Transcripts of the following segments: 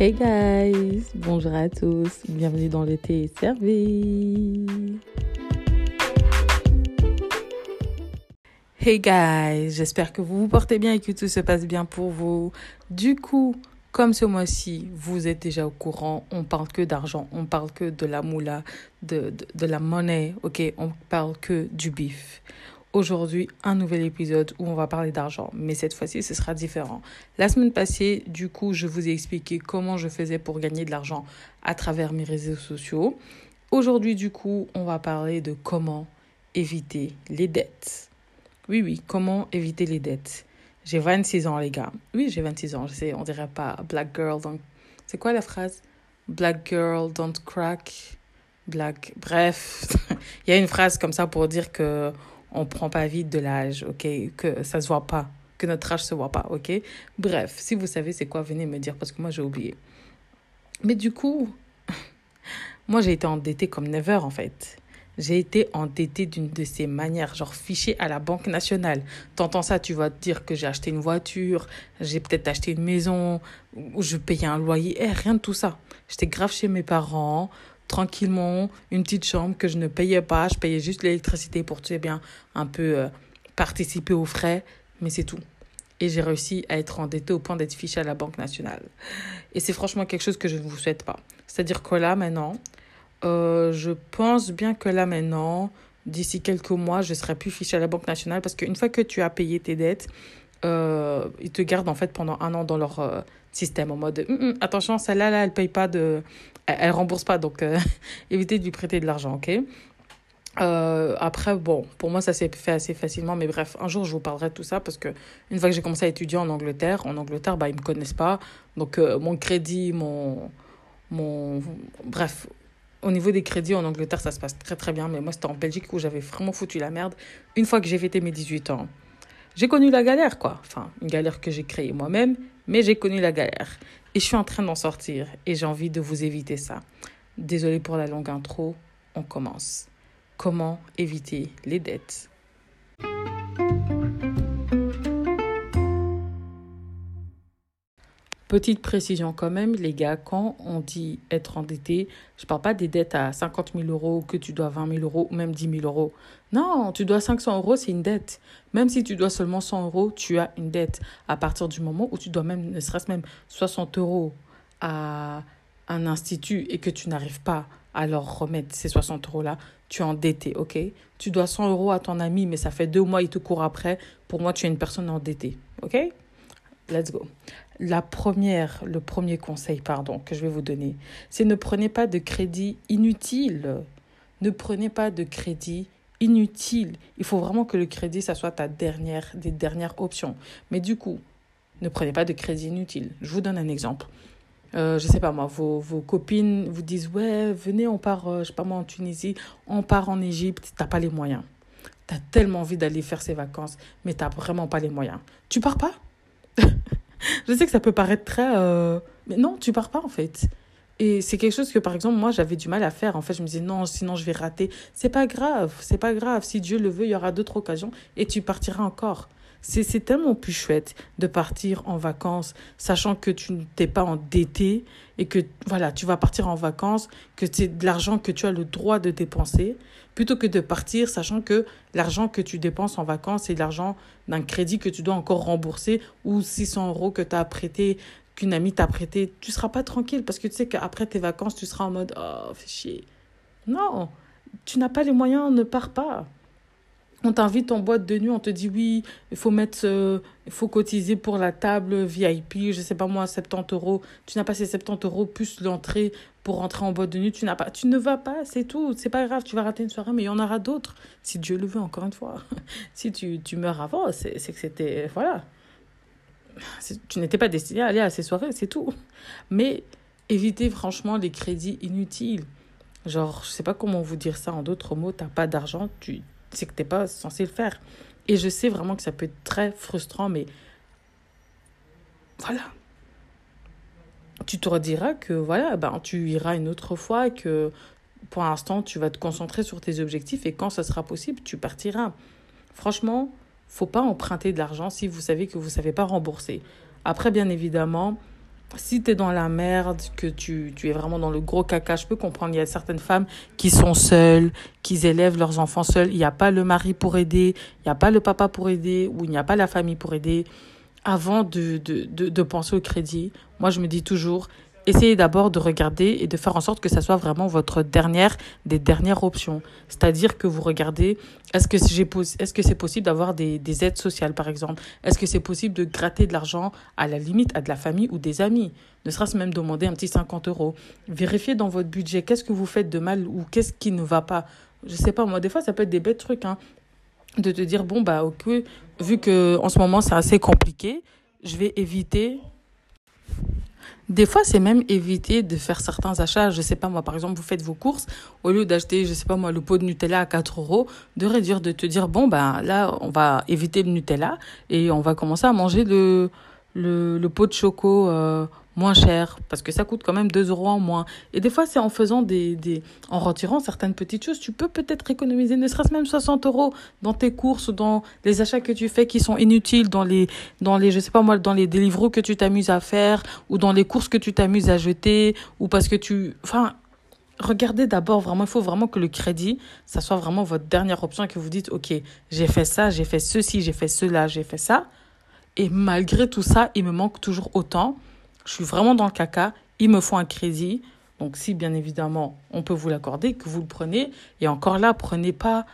Hey guys, bonjour à tous, bienvenue dans l'été servi. Hey guys, j'espère que vous vous portez bien et que tout se passe bien pour vous. Du coup, comme ce mois-ci, vous êtes déjà au courant, on parle que d'argent, on parle que de la moula, de, la monnaie, ok, on parle que du bif. Aujourd'hui, un nouvel épisode où on va parler d'argent, mais cette fois-ci, ce sera différent. La semaine passée, du coup, je vous ai expliqué comment je faisais pour gagner de l'argent à travers mes réseaux sociaux. Aujourd'hui, du coup, on va parler de comment éviter les dettes. Oui, oui, comment éviter les dettes. J'ai 26 ans, les gars. Oui, j'ai 26 ans, on dirait pas Black Girl, donc... C'est quoi la phrase? Black Girl, don't crack. Black... Bref, il y a une phrase comme ça pour dire que on prend pas vite de l'âge, ok? Que ça se voit pas, que notre âge se voit pas, ok? Bref, si vous savez c'est quoi, venez me dire parce que moi j'ai oublié. Mais du coup, moi j'ai été endettée comme never en fait. J'ai été endettée d'une de ces manières, genre fichée à la Banque nationale. T'entends ça, tu vas te dire que j'ai acheté une voiture, j'ai peut-être acheté une maison, ou je payais un loyer, eh, rien de tout ça. J'étais grave chez mes parents, tranquillement, une petite chambre que je ne payais pas, je payais juste l'électricité pour, tu sais bien, un peu euh, participer aux frais, mais c'est tout. Et j'ai réussi à être endettée au point d'être fichée à la Banque nationale. Et c'est franchement quelque chose que je ne vous souhaite pas. C'est-à-dire que là, maintenant, euh, je pense bien que là, maintenant, d'ici quelques mois, je serai plus fichée à la Banque nationale parce qu'une fois que tu as payé tes dettes, euh, ils te gardent en fait pendant un an dans leur euh, système en mode hum, hum, attention, celle-là, là, elle paye pas de. Elle, rembourse pas, donc euh, évitez de lui prêter de l'argent, ok? Après, bon, pour moi, ça s'est fait assez facilement, mais bref, un jour, je vous parlerai de tout ça parce que une fois que j'ai commencé à étudier en Angleterre, en Angleterre, bah, ils me connaissent pas. Donc, mon crédit, mon. mon bref, au niveau des crédits en Angleterre, ça se passe très très bien, mais moi, c'était en Belgique où j'avais vraiment foutu la merde une fois que j'ai fêté mes 18 ans. J'ai connu la galère, quoi. Enfin, une galère que j'ai créée moi-même, mais j'ai connu la galère. Et je suis en train d'en sortir, et j'ai envie de vous éviter ça. Désolée pour la longue intro, on commence. Comment éviter les dettes? Petite précision quand même, les gars, quand on dit être endetté, je parle pas des dettes à 50 000 euros, que tu dois 20 000 euros ou même 10 000 euros. Non, tu dois 500 euros, c'est une dette. Même si tu dois seulement 100 euros, tu as une dette. À partir du moment où tu dois même, ne serait-ce même 60 euros à un institut et que tu n'arrives pas à leur remettre ces 60 euros-là, tu es endetté, ok? Tu dois 100 euros à ton ami, mais ça fait deux mois, il te court après. Pour moi, tu es une personne endettée, ok? Let's go. La première, le premier conseil, pardon, que je vais vous donner, c'est ne prenez pas de crédit inutile. Ne prenez pas de crédit inutile. Il faut vraiment que le crédit, ça soit ta dernière, des dernières options. Mais du coup, ne prenez pas de crédit inutile. Je vous donne un exemple. Euh, je sais pas moi, vos, vos copines vous disent ouais, venez, on part, euh, je sais pas moi, en Tunisie, on part en Égypte, t'as pas les moyens. T'as tellement envie d'aller faire ces vacances, mais t'as vraiment pas les moyens. Tu pars pas? Je sais que ça peut paraître très, euh, mais non, tu pars pas en fait. Et c'est quelque chose que, par exemple, moi, j'avais du mal à faire. En fait, je me disais, non, sinon je vais rater. C'est pas grave, c'est pas grave. Si Dieu le veut, il y aura d'autres occasions et tu partiras encore. C'est tellement plus chouette de partir en vacances, sachant que tu n'es pas endetté et que, voilà, tu vas partir en vacances, que c'est de l'argent que tu as le droit de dépenser, plutôt que de partir sachant que l'argent que tu dépenses en vacances, c'est l'argent d'un crédit que tu dois encore rembourser ou 600 euros que tu as prêté qu'une amie t'a prêté, tu seras pas tranquille parce que tu sais qu'après tes vacances, tu seras en mode oh, fais chier. Non, tu n'as pas les moyens, ne pars pas. On t'invite en boîte de nuit, on te dit oui, il faut mettre, euh, faut cotiser pour la table VIP, je sais pas moi, 70 euros. Tu n'as pas ces 70 euros plus l'entrée pour rentrer en boîte de nuit. Tu n'as pas, tu ne vas pas, c'est tout. C'est pas grave, tu vas rater une soirée, mais il y en aura d'autres. Si Dieu le veut, encore une fois. si tu, tu meurs avant, c'est que c'était, voilà. Tu n'étais pas destiné à aller à ces soirées, c'est tout. Mais évitez franchement les crédits inutiles. Genre, je sais pas comment vous dire ça en d'autres mots, t'as pas d'argent, tu c'est que t'es pas censé le faire. Et je sais vraiment que ça peut être très frustrant, mais voilà. Tu te rediras que voilà, ben, tu iras une autre fois, que pour l'instant, tu vas te concentrer sur tes objectifs et quand ce sera possible, tu partiras. Franchement, faut pas emprunter de l'argent si vous savez que vous savez pas rembourser. Après, bien évidemment, si tu es dans la merde, que tu, tu es vraiment dans le gros caca, je peux comprendre. Il y a certaines femmes qui sont seules, qui élèvent leurs enfants seuls. Il n'y a pas le mari pour aider, il n'y a pas le papa pour aider, ou il n'y a pas la famille pour aider. Avant de, de, de penser au crédit, moi je me dis toujours, essayez d'abord de regarder et de faire en sorte que ça soit vraiment votre dernière des dernières options. C'est-à-dire que vous regardez, est-ce que j'ai est-ce que c'est possible d'avoir des, des aides sociales par exemple? Est-ce que c'est possible de gratter de l'argent à la limite à de la famille ou des amis? Ne sera-ce même demander un petit 50 euros. Vérifiez dans votre budget qu'est-ce que vous faites de mal ou qu'est-ce qui ne va pas? Je sais pas, moi des fois ça peut être des bêtes trucs, hein, de te dire bon bah ok, vu que en ce moment c'est assez compliqué, je vais éviter des fois, c'est même éviter de faire certains achats. Je sais pas, moi, par exemple, vous faites vos courses, au lieu d'acheter, je sais pas, moi, le pot de Nutella à 4 euros, de réduire, de te dire, bon, ben, là, on va éviter le Nutella et on va commencer à manger le, le, pot de choco euh, moins cher parce que ça coûte quand même 2 euros en moins. Et des fois, c'est en faisant des, des, en retirant certaines petites choses, tu peux peut-être économiser ne serait-ce même 60 euros dans tes courses ou dans les achats que tu fais qui sont inutiles, dans les, dans les, je sais pas moi, dans les délivres que tu t'amuses à faire ou dans les courses que tu t'amuses à jeter ou parce que tu, enfin, regardez d'abord vraiment, il faut vraiment que le crédit, ça soit vraiment votre dernière option et que vous dites, OK, j'ai fait ça, j'ai fait ceci, j'ai fait cela, j'ai fait ça. Et malgré tout ça, il me manque toujours autant je suis vraiment dans le caca, il me faut un crédit. Donc si bien évidemment on peut vous l'accorder, que vous le prenez. Et encore là, prenez pas...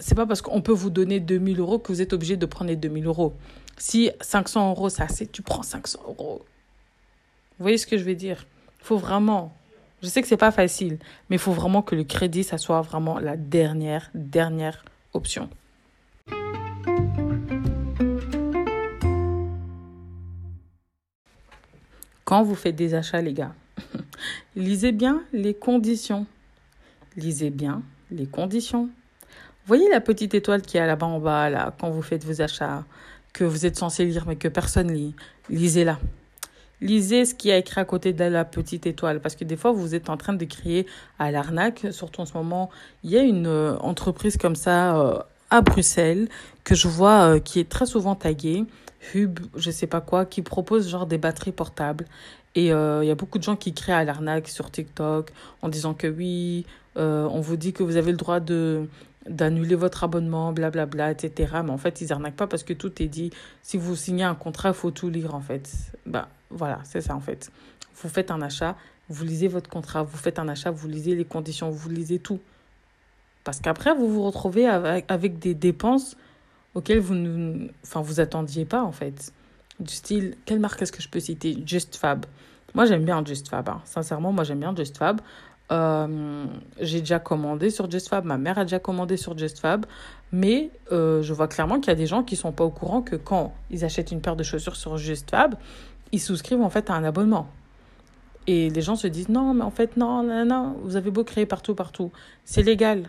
C'est pas parce qu'on peut vous donner 2000 euros que vous êtes obligé de prendre les 2000 euros. Si 500 euros, c'est assez, tu prends 500 euros. Vous voyez ce que je veux dire? Il faut vraiment... Je sais que c'est pas facile, mais il faut vraiment que le crédit, ça soit vraiment la dernière, dernière option. Quand vous faites des achats, les gars, lisez bien les conditions. Lisez bien les conditions. Voyez la petite étoile qui est là-bas en bas, là, quand vous faites vos achats, que vous êtes censé lire, mais que personne lit. Lisez-la. Lisez ce qui a écrit à côté de la petite étoile, parce que des fois, vous êtes en train de crier à l'arnaque, surtout en ce moment. Il y a une euh, entreprise comme ça euh, à Bruxelles que je vois euh, qui est très souvent taguée Hub, je sais pas quoi, qui propose genre des batteries portables. Et euh, il y a beaucoup de gens qui créent à l'arnaque sur TikTok en disant que oui, euh, on vous dit que vous avez le droit de d'annuler votre abonnement, blablabla, bla, bla, etc. Mais en fait, ils arnaquent pas parce que tout est dit. Si vous signez un contrat, il faut tout lire en fait. Bah voilà, c'est ça en fait. Vous faites un achat, vous lisez votre contrat, vous faites un achat, vous lisez les conditions, vous lisez tout. Parce qu'après, vous vous retrouvez avec, avec des dépenses auquel vous ne enfin, vous attendiez pas, en fait. Du style, quelle marque est-ce que je peux citer? Just Fab. Moi, j'aime bien Just Fab. Hein. Sincèrement, moi, j'aime bien Just Fab. Euh, j'ai déjà commandé sur Just Fab. Ma mère a déjà commandé sur Just Fab. Mais euh, je vois clairement qu'il y a des gens qui sont pas au courant que quand ils achètent une paire de chaussures sur Just Fab, ils souscrivent en fait à un abonnement. Et les gens se disent non, mais en fait, non, non, non, vous avez beau créer partout, partout. C'est légal.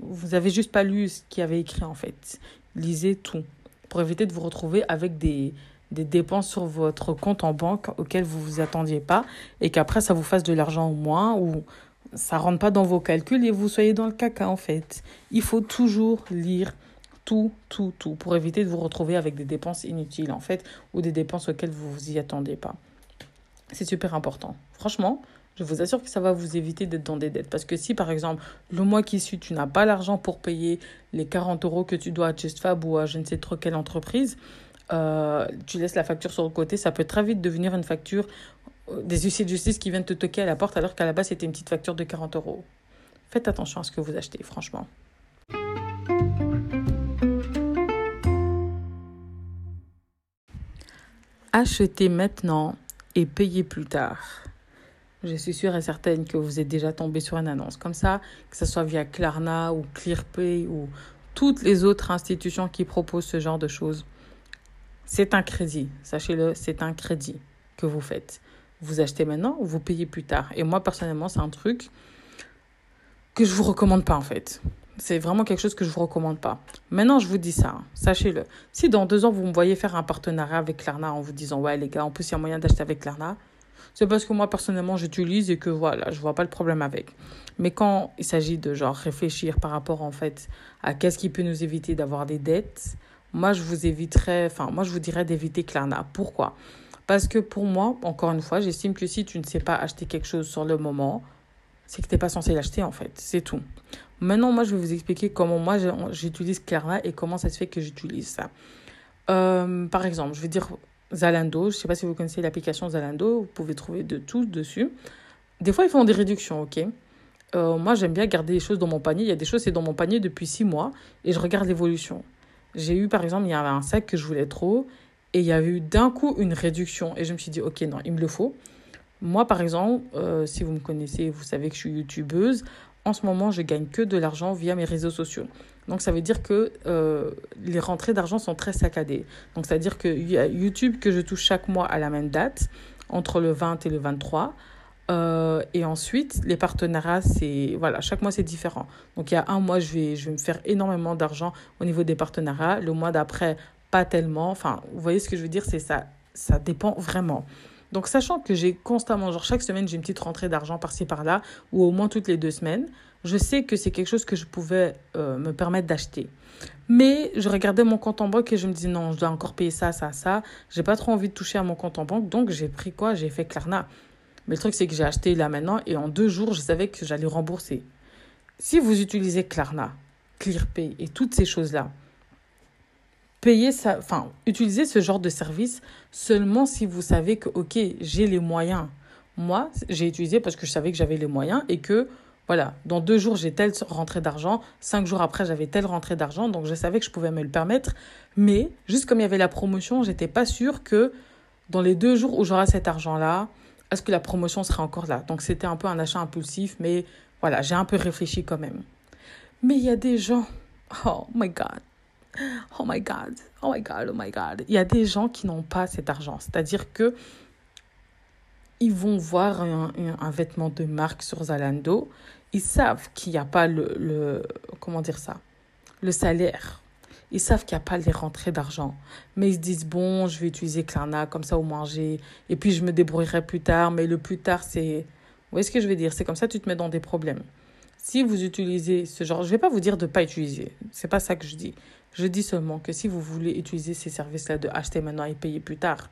Vous avez juste pas lu ce qu'il y avait écrit en fait lisez tout pour éviter de vous retrouver avec des, des dépenses sur votre compte en banque auxquelles vous vous attendiez pas et qu'après ça vous fasse de l'argent au moins ou ça rentre pas dans vos calculs et vous soyez dans le caca en fait. Il faut toujours lire tout, tout, tout pour éviter de vous retrouver avec des dépenses inutiles en fait ou des dépenses auxquelles vous vous y attendez pas. C'est super important. Franchement, je vous assure que ça va vous éviter d'être dans des dettes. Parce que si, par exemple, le mois qui suit, tu n'as pas l'argent pour payer les 40 euros que tu dois à JustFab ou à je ne sais trop quelle entreprise, euh, tu laisses la facture sur le côté, ça peut très vite devenir une facture euh, des huissiers de justice qui viennent te toquer à la porte alors qu'à la base, c'était une petite facture de 40 euros. Faites attention à ce que vous achetez, franchement. Achetez maintenant et payez plus tard. Je suis sûre et certaine que vous êtes déjà tombé sur une annonce comme ça, que ce soit via Klarna ou ClearPay ou toutes les autres institutions qui proposent ce genre de choses. C'est un crédit, sachez-le, c'est un crédit que vous faites. Vous achetez maintenant ou vous payez plus tard. Et moi, personnellement, c'est un truc que je vous recommande pas en fait. C'est vraiment quelque chose que je vous recommande pas. Maintenant, je vous dis ça, sachez-le. Si dans deux ans, vous me voyez faire un partenariat avec Klarna en vous disant, ouais les gars, en plus, il y a moyen d'acheter avec Klarna, c'est parce que moi, personnellement, j'utilise et que voilà, je vois pas le problème avec. Mais quand il s'agit de genre réfléchir par rapport en fait à qu'est-ce qui peut nous éviter d'avoir des dettes, moi, je vous éviterais, enfin, moi, je vous dirais d'éviter Klarna. Pourquoi? Parce que pour moi, encore une fois, j'estime que si tu ne sais pas acheter quelque chose sur le moment, c'est que tu n'es pas censé l'acheter en fait. C'est tout. Maintenant, moi, je vais vous expliquer comment moi j'utilise Klarna et comment ça se fait que j'utilise ça. Euh, par exemple, je vais dire Zalando. Je ne sais pas si vous connaissez l'application Zalando. Vous pouvez trouver de tout dessus. Des fois, ils font des réductions, ok euh, Moi, j'aime bien garder les choses dans mon panier. Il y a des choses, c'est dans mon panier depuis six mois et je regarde l'évolution. J'ai eu, par exemple, il y avait un sac que je voulais trop et il y a eu d'un coup une réduction. Et je me suis dit, ok, non, il me le faut. Moi, par exemple, euh, si vous me connaissez, vous savez que je suis youtubeuse. En ce moment, je gagne que de l'argent via mes réseaux sociaux. Donc, ça veut dire que euh, les rentrées d'argent sont très saccadées. Donc, ça veut dire qu'il y a YouTube que je touche chaque mois à la même date, entre le 20 et le 23. Euh, et ensuite, les partenariats, c'est voilà, chaque mois c'est différent. Donc il y a un mois, je vais, je vais me faire énormément d'argent au niveau des partenariats. Le mois d'après, pas tellement. Enfin, vous voyez ce que je veux dire, c'est ça, ça dépend vraiment. Donc sachant que j'ai constamment, genre chaque semaine, j'ai une petite rentrée d'argent par-ci par-là, ou au moins toutes les deux semaines, je sais que c'est quelque chose que je pouvais euh, me permettre d'acheter. Mais je regardais mon compte en banque et je me disais non, je dois encore payer ça, ça, ça. J'ai pas trop envie de toucher à mon compte en banque, donc j'ai pris quoi? J'ai fait Klarna. Mais le truc, c'est que j'ai acheté là maintenant et en deux jours, je savais que j'allais rembourser. Si vous utilisez Klarna, ClearPay et toutes ces choses-là, payez ça, enfin, utilisez ce genre de service seulement si vous savez que, ok, j'ai les moyens. Moi, j'ai utilisé parce que je savais que j'avais les moyens et que, voilà, dans deux jours, j'ai telle rentrée d'argent, cinq jours après, j'avais telle rentrée d'argent, donc je savais que je pouvais me le permettre. Mais, juste comme il y avait la promotion, j'étais pas sûre que dans les deux jours où j'aurai cet argent-là, est-ce que la promotion sera encore là? Donc c'était un peu un achat impulsif, mais voilà, j'ai un peu réfléchi quand même. Mais il y a des gens, oh my god, oh my god, oh my god, oh my god, il y a des gens qui n'ont pas cet argent. C'est-à-dire que ils vont voir un, un, vêtement de marque sur Zalando, ils savent qu'il n'y a pas le, le, comment dire ça, le salaire ils savent qu'il n'y a pas les rentrées d'argent. Mais ils se disent, bon, je vais utiliser Klarna, comme ça au j'ai... Et puis je me débrouillerai plus tard. Mais le plus tard, c'est... Vous voyez ce que je veux dire? C'est comme ça tu te mets dans des problèmes. Si vous utilisez ce genre... Je ne vais pas vous dire de ne pas utiliser. C'est pas ça que je dis. Je dis seulement que si vous voulez utiliser ces services-là de acheter maintenant et payer plus tard,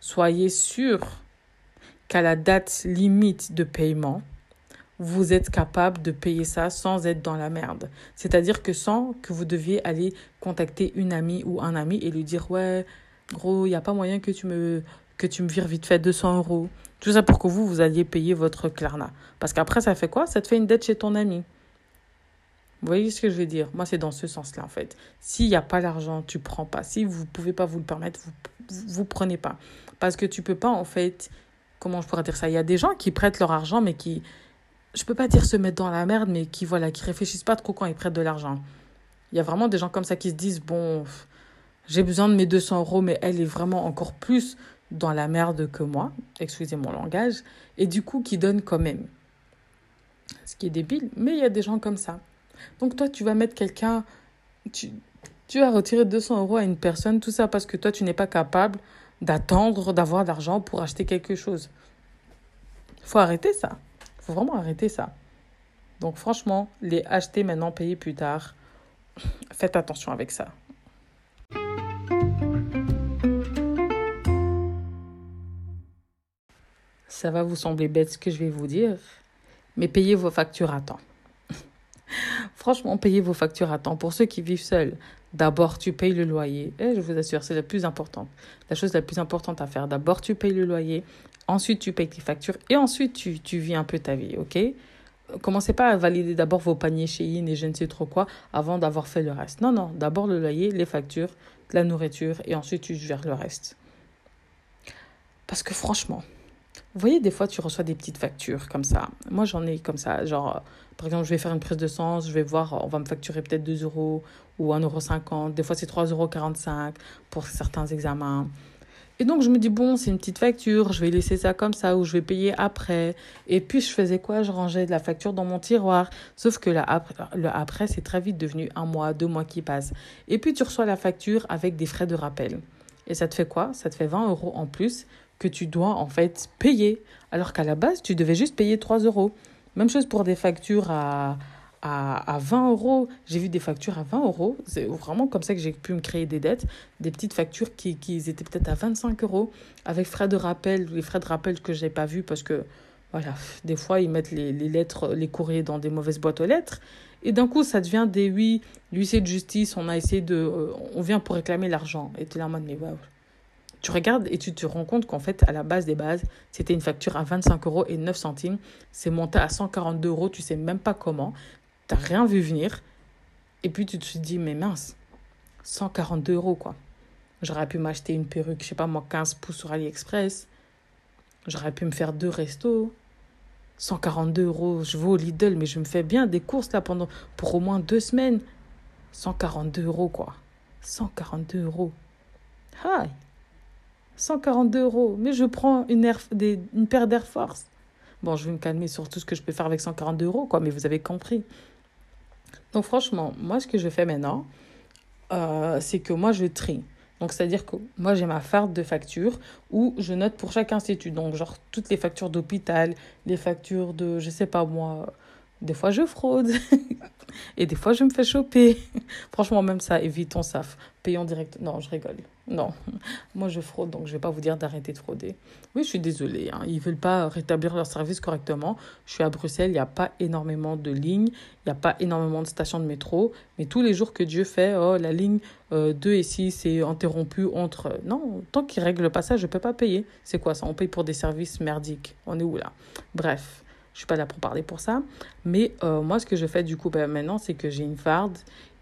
soyez sûr qu'à la date limite de paiement, vous êtes capable de payer ça sans être dans la merde. C'est-à-dire que sans que vous deviez aller contacter une amie ou un ami et lui dire ouais, gros, il n'y a pas moyen que tu me que tu me vires vite fait 200 euros. Tout ça pour que vous, vous alliez payer votre Klarna. Parce qu'après, ça fait quoi? Ça te fait une dette chez ton ami. Vous voyez ce que je veux dire? Moi, c'est dans ce sens-là, en fait. S'il n'y a pas l'argent, tu prends pas. Si vous ne pouvez pas vous le permettre, vous vous prenez pas. Parce que tu peux pas, en fait... Comment je pourrais dire ça? Il y a des gens qui prêtent leur argent, mais qui je peux pas dire se mettre dans la merde, mais qui, voilà, qui réfléchissent pas trop quand ils prêtent de l'argent. Il y a vraiment des gens comme ça qui se disent, bon, j'ai besoin de mes 200 euros, mais elle est vraiment encore plus dans la merde que moi, excusez mon langage, et du coup qui donnent quand même. Ce qui est débile, mais il y a des gens comme ça. Donc toi, tu vas mettre quelqu'un, tu, tu vas retirer 200 euros à une personne, tout ça parce que toi, tu n'es pas capable d'attendre d'avoir de l'argent pour acheter quelque chose. faut arrêter ça faut vraiment arrêter ça. Donc franchement, les acheter maintenant, payer plus tard, faites attention avec ça. Ça va vous sembler bête ce que je vais vous dire, mais payez vos factures à temps. Franchement, payez vos factures à temps. Pour ceux qui vivent seuls, d'abord tu payes le loyer. Et je vous assure, c'est la plus importante. La chose la plus importante à faire. D'abord tu payes le loyer. Ensuite, tu payes tes factures et ensuite, tu, tu vis un peu ta vie, ok? Commencez pas à valider d'abord vos paniers chez In et je ne sais trop quoi avant d'avoir fait le reste. Non, non, d'abord le loyer, les factures, la nourriture et ensuite tu gères le reste. Parce que franchement, vous voyez, des fois, tu reçois des petites factures comme ça. Moi, j'en ai comme ça. Genre, par exemple, je vais faire une prise de sens, je vais voir, on va me facturer peut-être 2 euros ou 1,50 euros. Des fois, c'est 3,45 euros pour certains examens. Et donc, je me dis, bon, c'est une petite facture, je vais laisser ça comme ça ou je vais payer après. Et puis, je faisais quoi? Je rangeais de la facture dans mon tiroir. Sauf que là, après, après, c'est très vite devenu un mois, deux mois qui passent. Et puis, tu reçois la facture avec des frais de rappel. Et ça te fait quoi? Ça te fait 20 euros en plus que tu dois en fait payer. Alors qu'à la base, tu devais juste payer 3 euros. Même chose pour des factures à, à, à 20 euros. J'ai vu des factures à 20 euros. C'est vraiment comme ça que j'ai pu me créer des dettes. Des petites factures qui, qui étaient peut-être à 25 euros, avec frais de rappel, les frais de rappel que je n'ai pas vus parce que, voilà, des fois, ils mettent les, les lettres, les courriers dans des mauvaises boîtes aux lettres. Et d'un coup, ça devient des oui, l'huissier de justice, on a essayé de. Euh, on vient pour réclamer l'argent. Et tu es là en mode, mais ouais. Tu regardes et tu te rends compte qu'en fait, à la base des bases, c'était une facture à 25 euros et 9 centimes. C'est monté à 142 euros, tu sais même pas comment. Tu n'as rien vu venir. Et puis tu te dis, mais mince, 142 euros quoi. J'aurais pu m'acheter une perruque, je sais pas moi, 15 pouces sur AliExpress. J'aurais pu me faire deux restos. 142 euros, je vais au Lidl, mais je me fais bien des courses là pendant pour au moins deux semaines. 142 euros quoi. 142 euros. Hi. 142 euros. Mais je prends une, air, des, une paire d'Air Force. Bon, je vais me calmer sur tout ce que je peux faire avec 142 euros, quoi, mais vous avez compris. Donc, franchement, moi, ce que je fais maintenant, euh, c'est que moi, je trie. Donc, c'est-à-dire que moi, j'ai ma farde de factures où je note pour chaque institut. Donc, genre, toutes les factures d'hôpital, les factures de, je sais pas moi, des fois je fraude et des fois je me fais choper. Franchement, même ça, évitons ça. Payons direct. Non, je rigole. Non, moi je fraude, donc je vais pas vous dire d'arrêter de frauder. Oui, je suis désolée, hein. ils veulent pas rétablir leur service correctement. Je suis à Bruxelles, il n'y a pas énormément de lignes, il n'y a pas énormément de stations de métro, mais tous les jours que Dieu fait, oh, la ligne 2 euh, et 6 est interrompue entre... Non, tant qu'ils règlent pas ça, je peux pas payer. C'est quoi ça? On paye pour des services merdiques. On est où là? Bref, je suis pas là pour parler pour ça. Mais euh, moi, ce que je fais du coup ben, maintenant, c'est que j'ai une farde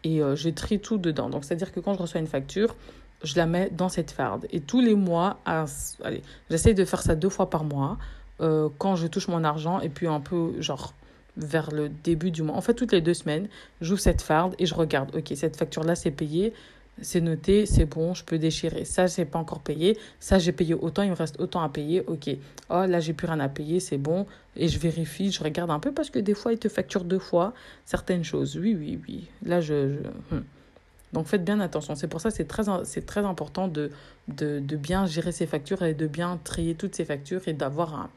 et euh, je trie tout dedans. Donc, c'est-à-dire que quand je reçois une facture, je la mets dans cette farde. Et tous les mois, allez, j'essaye de faire ça deux fois par mois, euh, quand je touche mon argent, et puis un peu, genre, vers le début du mois. En fait, toutes les deux semaines, j'ouvre cette farde et je regarde, ok, cette facture-là, c'est payé, c'est noté, c'est bon, je peux déchirer. Ça, c'est pas encore payé. Ça, j'ai payé autant, il me reste autant à payer, ok. Oh, là, j'ai plus rien à payer, c'est bon. Et je vérifie, je regarde un peu, parce que des fois, ils te facturent deux fois certaines choses. Oui, oui, oui. Là, je... Hmm. Donc faites bien attention. C'est pour ça que c'est très, important de, bien gérer ces factures et de bien trier toutes ces factures et d'avoir un,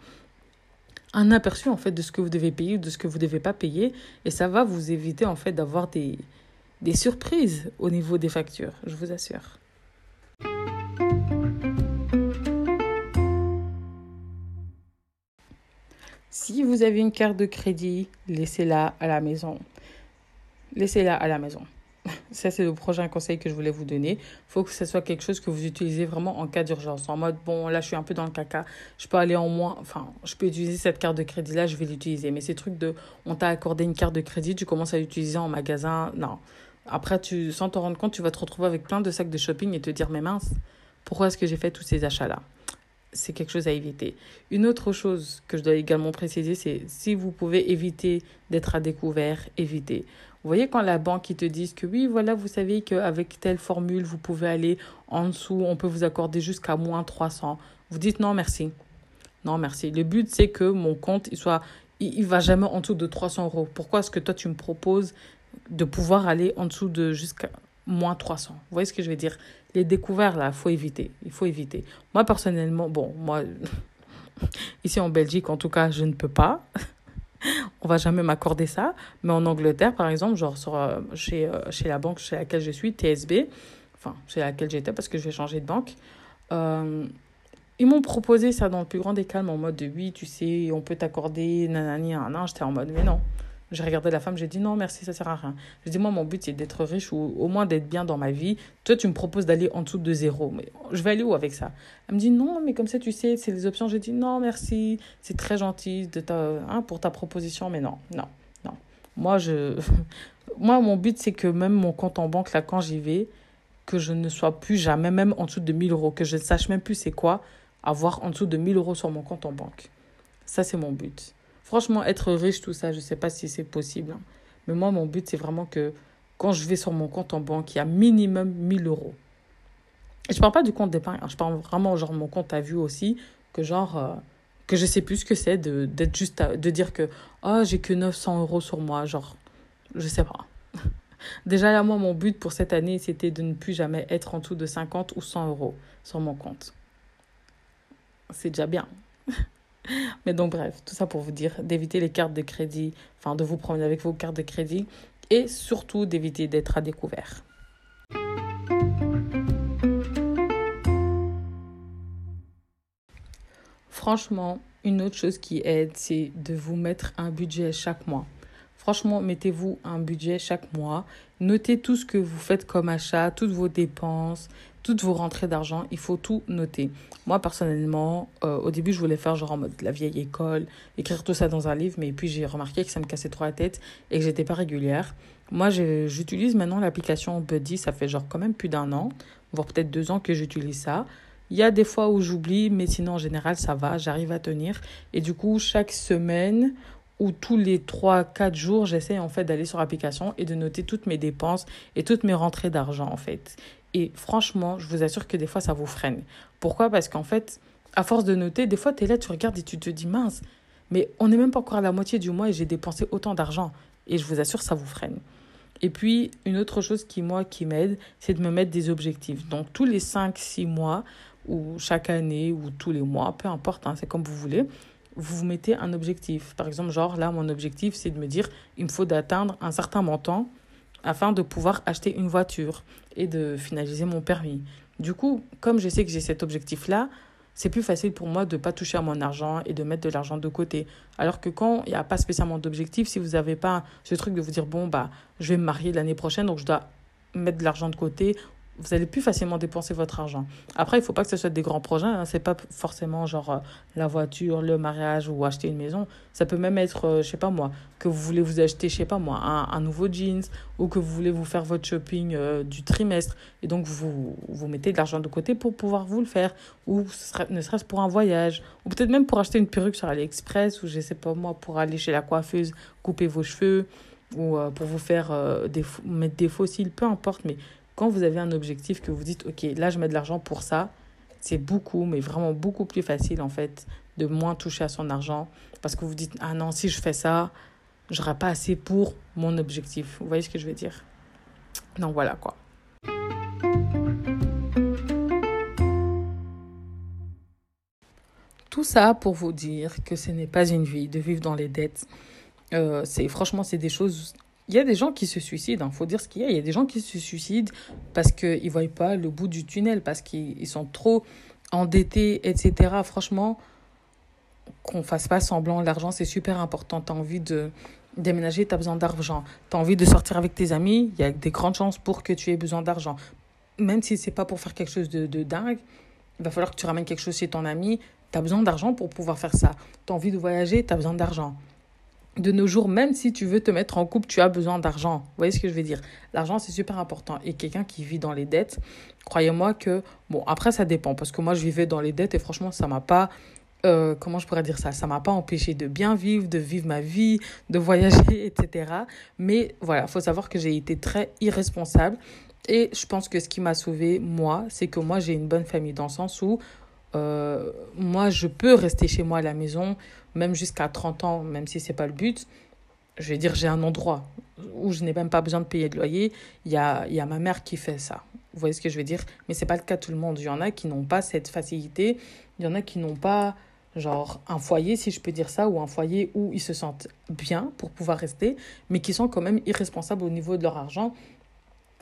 un aperçu en fait de ce que vous devez payer ou de ce que vous ne devez pas payer. Et ça va vous éviter en fait d'avoir des, des surprises au niveau des factures, je vous assure. Si vous avez une carte de crédit, laissez-la à la maison. Laissez-la à la maison. Ça, c'est le prochain conseil que je voulais vous donner. Il faut que ce soit quelque chose que vous utilisez vraiment en cas d'urgence. En mode, bon, là, je suis un peu dans le caca. Je peux aller en moins. Enfin, je peux utiliser cette carte de crédit-là, je vais l'utiliser. Mais ces trucs de, on t'a accordé une carte de crédit, tu commences à l'utiliser en magasin. Non. Après, tu, sans te rendre compte, tu vas te retrouver avec plein de sacs de shopping et te dire, mais mince, pourquoi est-ce que j'ai fait tous ces achats-là? C'est quelque chose à éviter. Une autre chose que je dois également préciser, c'est si vous pouvez éviter d'être à découvert, évitez. Vous voyez quand la banque ils te disent que oui, voilà, vous savez qu'avec telle formule, vous pouvez aller en dessous, on peut vous accorder jusqu'à moins 300. Vous dites non, merci. Non, merci. Le but, c'est que mon compte, il soit, il, va jamais en dessous de 300 euros. Pourquoi est-ce que toi, tu me proposes de pouvoir aller en dessous de jusqu'à moins 300 Vous voyez ce que je veux dire? Les découvertes, là, il faut éviter. Il faut éviter. Moi, personnellement, bon, moi, ici en Belgique, en tout cas, je ne peux pas on va jamais m'accorder ça. Mais en Angleterre, par exemple, genre sur, euh, chez, euh, chez la banque chez laquelle je suis, TSB, enfin, chez laquelle j'étais parce que je vais changer de banque, euh, ils m'ont proposé ça dans le plus grand des calmes en mode de oui, tu sais, on peut t'accorder, nanani, nan, J'étais en mode, mais non. J'ai regardé la femme, j'ai dit non, merci, ça sert à rien. J'ai dit, moi, mon but, c'est d'être riche ou au moins d'être bien dans ma vie. Toi, tu me proposes d'aller en dessous de zéro. Mais je vais aller où avec ça? Elle me dit, non, mais comme ça, tu sais, c'est les options. J'ai dit, non, merci, c'est très gentil de ta, hein, pour ta proposition, mais non, non, non. Moi, je, moi mon but, c'est que même mon compte en banque, là, quand j'y vais, que je ne sois plus jamais, même en dessous de 1000 euros, que je ne sache même plus c'est quoi avoir en dessous de 1000 euros sur mon compte en banque. Ça, c'est mon but. Franchement, être riche, tout ça, je ne sais pas si c'est possible. Hein. Mais moi, mon but, c'est vraiment que quand je vais sur mon compte en banque, il y a minimum 1000 euros. Et je ne parle pas du compte d'épargne, hein. je parle vraiment genre mon compte à vue aussi, que genre, euh, que je sais plus ce que c'est d'être juste, de dire que, oh, j'ai que 900 euros sur moi, genre, je sais pas. Déjà là, moi, mon but pour cette année, c'était de ne plus jamais être en dessous de 50 ou 100 euros sur mon compte. C'est déjà bien. Mais donc bref, tout ça pour vous dire d'éviter les cartes de crédit, enfin de vous promener avec vos cartes de crédit et surtout d'éviter d'être à découvert. Franchement, une autre chose qui aide, c'est de vous mettre un budget chaque mois. Franchement, mettez-vous un budget chaque mois. Notez tout ce que vous faites comme achat, toutes vos dépenses, toutes vos rentrées d'argent. Il faut tout noter. Moi, personnellement, euh, au début, je voulais faire genre en mode la vieille école, écrire tout ça dans un livre, mais puis j'ai remarqué que ça me cassait trop la tête et que j'étais pas régulière. Moi, j'utilise maintenant l'application Buddy. Ça fait genre quand même plus d'un an, voire peut-être deux ans que j'utilise ça. Il y a des fois où j'oublie, mais sinon en général ça va, j'arrive à tenir. Et du coup, chaque semaine ou tous les 3-4 jours, j'essaie en fait d'aller sur l'application et de noter toutes mes dépenses et toutes mes rentrées d'argent en fait. Et franchement, je vous assure que des fois ça vous freine. Pourquoi? Parce qu'en fait, à force de noter, des fois tu es là, tu regardes et tu te dis mince, mais on n'est même pas encore à la moitié du mois et j'ai dépensé autant d'argent. Et je vous assure, ça vous freine. Et puis, une autre chose qui, moi, qui m'aide, c'est de me mettre des objectifs. Donc, tous les 5-6 mois, ou chaque année ou tous les mois, peu importe, hein, c'est comme vous voulez, vous vous mettez un objectif. Par exemple, genre là, mon objectif, c'est de me dire, il me faut d'atteindre un certain montant afin de pouvoir acheter une voiture et de finaliser mon permis. Du coup, comme je sais que j'ai cet objectif-là, c'est plus facile pour moi de ne pas toucher à mon argent et de mettre de l'argent de côté. Alors que quand il n'y a pas spécialement d'objectif, si vous n'avez pas ce truc de vous dire, bon, bah, je vais me marier l'année prochaine, donc je dois mettre de l'argent de côté vous allez plus facilement dépenser votre argent. Après, il faut pas que ce soit des grands projets. Hein. C'est pas forcément genre euh, la voiture, le mariage ou acheter une maison. Ça peut même être, euh, je sais pas moi, que vous voulez vous acheter, je sais pas moi, un, nouveau jeans ou que vous voulez vous faire votre shopping euh, du trimestre et donc vous vous mettez de l'argent de côté pour pouvoir vous le faire ou ne serait-ce pour un voyage ou peut-être même pour acheter une perruque sur AliExpress ou je sais pas moi pour aller chez la coiffeuse couper vos cheveux ou pour vous faire des mettre des fossiles, peu importe, mais quand vous avez un objectif que vous dites, OK, là, je mets de l'argent pour ça, c'est beaucoup, mais vraiment beaucoup plus facile, en fait, de moins toucher à son argent. Parce que vous dites, ah non, si je fais ça, j'aurai pas assez pour mon objectif. Vous voyez ce que je veux dire? Donc voilà, quoi. Tout ça pour vous dire que ce n'est pas une vie de vivre dans les dettes. Euh, c'est franchement, c'est des choses il y a des gens qui se suicident, il hein. faut dire ce qu'il y a. Il y a des gens qui se suicident parce qu'ils ne voient pas le bout du tunnel, parce qu'ils sont trop endettés, etc. Franchement, qu'on fasse pas semblant, l'argent c'est super important. Tu as envie de déménager, tu as besoin d'argent. Tu as envie de sortir avec tes amis, il y a des grandes chances pour que tu aies besoin d'argent. Même si ce n'est pas pour faire quelque chose de, de dingue, il va falloir que tu ramènes quelque chose chez ton ami. Tu as besoin d'argent pour pouvoir faire ça. Tu as envie de voyager, tu as besoin d'argent de nos jours, même si tu veux te mettre en couple, tu as besoin d'argent. Vous voyez ce que je veux dire? L'argent, c'est super important. Et quelqu'un qui vit dans les dettes, croyez-moi que... Bon, après, ça dépend. Parce que moi, je vivais dans les dettes et franchement, ça m'a pas... Euh, comment je pourrais dire ça? Ça m'a pas empêché de bien vivre, de vivre ma vie, de voyager, etc. Mais voilà, faut savoir que j'ai été très irresponsable. Et je pense que ce qui m'a sauvé, moi, c'est que moi, j'ai une bonne famille dans le sens où euh, moi, je peux rester chez moi à la maison, même jusqu'à 30 ans, même si c'est pas le but. Je vais dire, j'ai un endroit où je n'ai même pas besoin de payer de loyer. Il y a, y a ma mère qui fait ça. Vous voyez ce que je veux dire? Mais c'est pas le cas de tout le monde. Il y en a qui n'ont pas cette facilité. Il y en a qui n'ont pas, genre, un foyer, si je peux dire ça, ou un foyer où ils se sentent bien pour pouvoir rester, mais qui sont quand même irresponsables au niveau de leur argent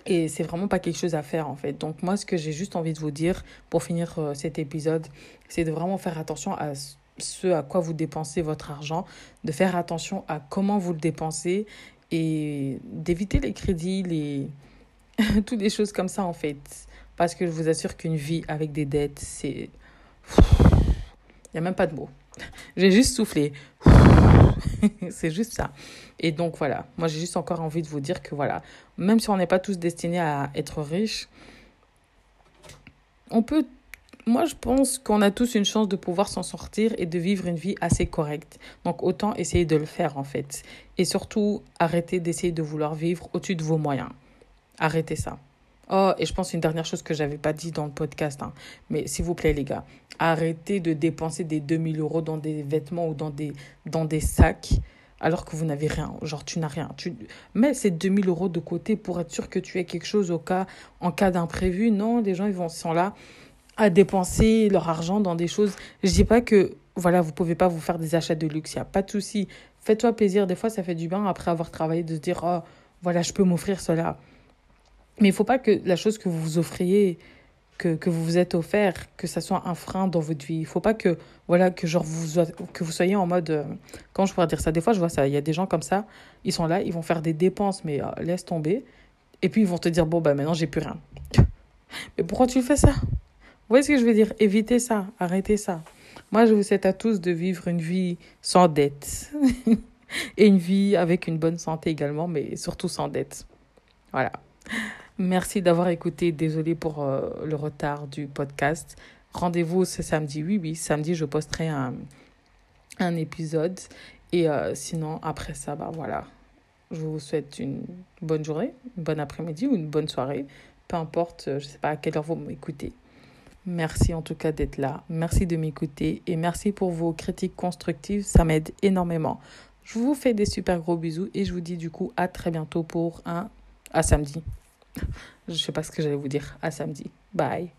et c'est vraiment pas quelque chose à faire en fait. Donc moi, ce que j'ai juste envie de vous dire pour finir euh, cet épisode, c'est de vraiment faire attention à ce à quoi vous dépensez votre argent, de faire attention à comment vous le dépensez et d'éviter les crédits, les toutes les choses comme ça en fait. Parce que je vous assure qu'une vie avec des dettes, c'est... Il n'y a même pas de mots. J'ai juste soufflé. c'est juste ça. Et donc voilà, moi j'ai juste encore envie de vous dire que voilà, même si on n'est pas tous destinés à être riches, on peut moi, je pense qu'on a tous une chance de pouvoir s'en sortir et de vivre une vie assez correcte. Donc, autant essayer de le faire, en fait. Et surtout, arrêter d'essayer de vouloir vivre au-dessus de vos moyens. Arrêtez ça. Oh, et je pense une dernière chose que j'avais pas dit dans le podcast, hein. mais s'il vous plaît, les gars, arrêtez de dépenser des 2000 euros dans des vêtements ou dans des, dans des sacs alors que vous n'avez rien. Genre, tu n'as rien. Tu mets ces 2000 euros de côté pour être sûr que tu aies quelque chose au cas, en cas d'imprévu. Non, les gens, ils vont, sont là. à dépenser leur argent dans des choses. Je dis pas que voilà, vous pouvez pas vous faire des achats de luxe, il n'y a pas de souci. Fais-toi plaisir, des fois ça fait du bien après avoir travaillé de se dire oh voilà, je peux m'offrir cela. Mais il faut pas que la chose que vous vous offriez que, vous vous êtes offert, que ça soit un frein dans votre vie. Il faut pas que, voilà, que genre vous, que vous soyez en mode, euh, comment je pourrais dire ça? Des fois, je vois ça, il y a des gens comme ça, ils sont là, ils vont faire des dépenses, mais euh, laisse tomber. Et puis, ils vont te dire, bon, bah maintenant, j'ai plus rien. Mais pourquoi tu fais ça? Vous voyez ce que je veux dire? Évitez ça, arrêtez ça. Moi, je vous souhaite à tous de vivre une vie sans dette. Et une vie avec une bonne santé également, mais surtout sans dette. Voilà. Merci d'avoir écouté. Désolée pour euh, le retard du podcast. Rendez-vous ce samedi. Oui, oui, samedi, je posterai un, un épisode. Et euh, sinon, après ça, bah voilà. Je vous souhaite une bonne journée, une bonne après-midi ou une bonne soirée. Peu importe, euh, je ne sais pas à quelle heure vous m'écoutez. Merci en tout cas d'être là. Merci de m'écouter et merci pour vos critiques constructives. Ça m'aide énormément. Je vous fais des super gros bisous et je vous dis du coup à très bientôt pour un à samedi. Je sais pas ce que j'allais vous dire. À samedi. Bye.